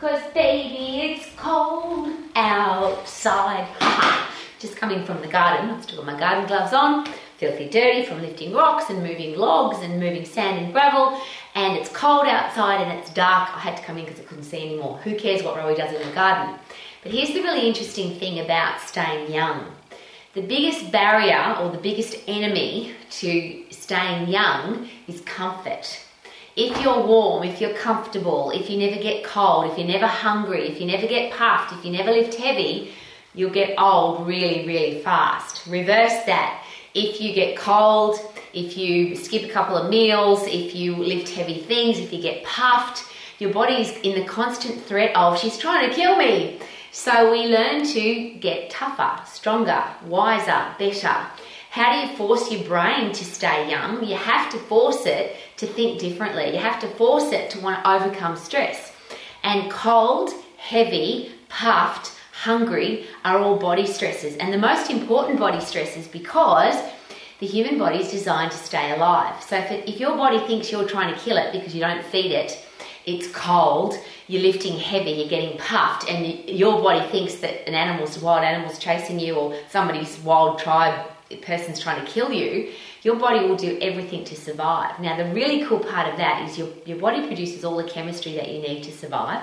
Cause baby, it's cold outside. Just coming from the garden, I've still got my garden gloves on, filthy dirty from lifting rocks and moving logs and moving sand and gravel. And it's cold outside and it's dark. I had to come in because I couldn't see anymore. Who cares what Rowie does in the garden? But here's the really interesting thing about staying young. The biggest barrier or the biggest enemy to staying young is comfort. If you're warm, if you're comfortable, if you never get cold, if you're never hungry, if you never get puffed, if you never lift heavy, you'll get old really, really fast. Reverse that. If you get cold, if you skip a couple of meals, if you lift heavy things, if you get puffed, your body's in the constant threat of, she's trying to kill me. So we learn to get tougher, stronger, wiser, better. How do you force your brain to stay young? You have to force it to think differently. You have to force it to want to overcome stress. And cold, heavy, puffed, hungry are all body stresses. And the most important body stresses because the human body is designed to stay alive. So if, it, if your body thinks you're trying to kill it because you don't feed it, it's cold, you're lifting heavy, you're getting puffed, and your body thinks that an animal's wild animal's chasing you or somebody's wild tribe person's trying to kill you, your body will do everything to survive. Now, the really cool part of that is your, your body produces all the chemistry that you need to survive.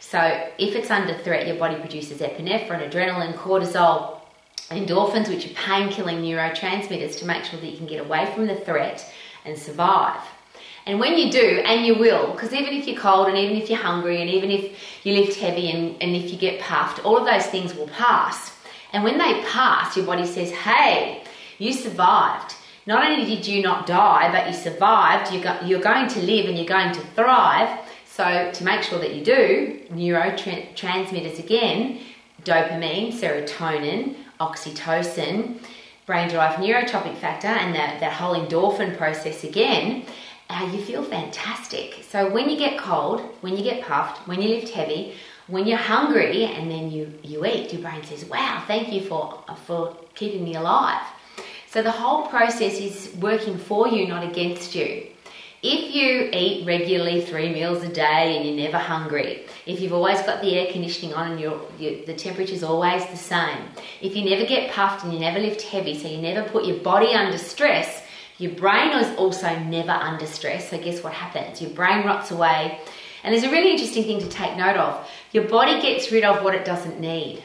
So, if it's under threat, your body produces epinephrine, adrenaline, cortisol, endorphins, which are pain killing neurotransmitters to make sure that you can get away from the threat and survive. And when you do, and you will, because even if you're cold and even if you're hungry and even if you lift heavy and, and if you get puffed, all of those things will pass. And when they pass, your body says, hey, you survived. Not only did you not die, but you survived, you're, going to live and you're going to thrive. So, to make sure that you do, neurotransmitters again dopamine, serotonin, oxytocin, brain derived neurotrophic factor, and that, that whole endorphin process again uh, you feel fantastic. So when you get cold, when you get puffed, when you lift heavy, when you're hungry and then you, you eat, your brain says, wow, thank you for, for keeping me alive. So the whole process is working for you, not against you. If you eat regularly three meals a day and you're never hungry, if you've always got the air conditioning on and your, your, the temperature's always the same, if you never get puffed and you never lift heavy, so you never put your body under stress, your brain is also never under stress. So, guess what happens? Your brain rots away. And there's a really interesting thing to take note of. Your body gets rid of what it doesn't need.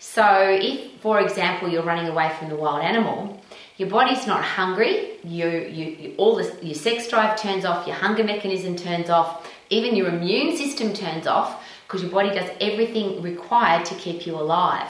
So, if, for example, you're running away from the wild animal, your body's not hungry. You, you, you all this, your sex drive turns off. Your hunger mechanism turns off. Even your immune system turns off because your body does everything required to keep you alive.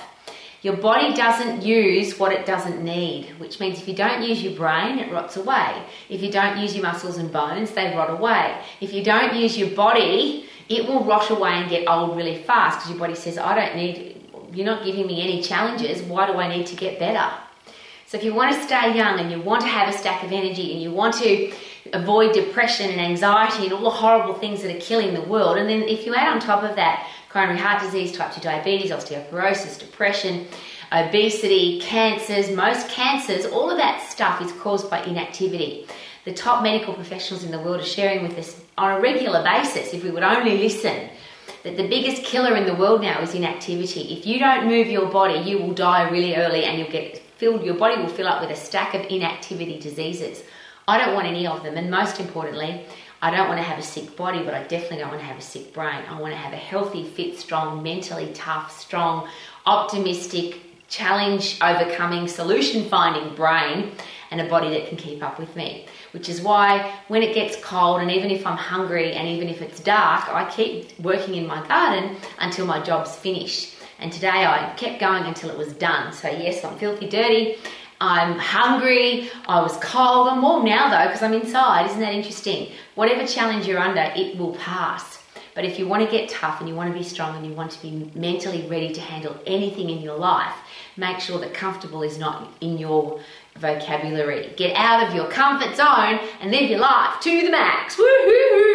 Your body doesn't use what it doesn't need, which means if you don't use your brain, it rots away. If you don't use your muscles and bones, they rot away. If you don't use your body, it will rot away and get old really fast because your body says, I don't need, you're not giving me any challenges. Why do I need to get better? So if you want to stay young and you want to have a stack of energy and you want to avoid depression and anxiety and all the horrible things that are killing the world, and then if you add on top of that coronary heart disease, type 2 diabetes, osteoporosis, depression, obesity, cancers, most cancers, all of that stuff is caused by inactivity. The top medical professionals in the world are sharing with us on a regular basis, if we would only listen, that the biggest killer in the world now is inactivity. If you don't move your body, you will die really early and you'll get filled, your body will fill up with a stack of inactivity diseases. I don't want any of them, and most importantly, I don't want to have a sick body, but I definitely don't want to have a sick brain. I want to have a healthy, fit, strong, mentally tough, strong, optimistic, challenge overcoming, solution finding brain and a body that can keep up with me. Which is why when it gets cold, and even if I'm hungry and even if it's dark, I keep working in my garden until my job's finished. And today I kept going until it was done. So, yes, I'm filthy dirty I'm hungry, I was cold, I'm warm now though because I'm inside. Isn't that interesting? Whatever challenge you're under, it will pass. But if you want to get tough and you want to be strong and you want to be mentally ready to handle anything in your life, make sure that comfortable is not in your vocabulary. Get out of your comfort zone and live your life to the max. Woohoo!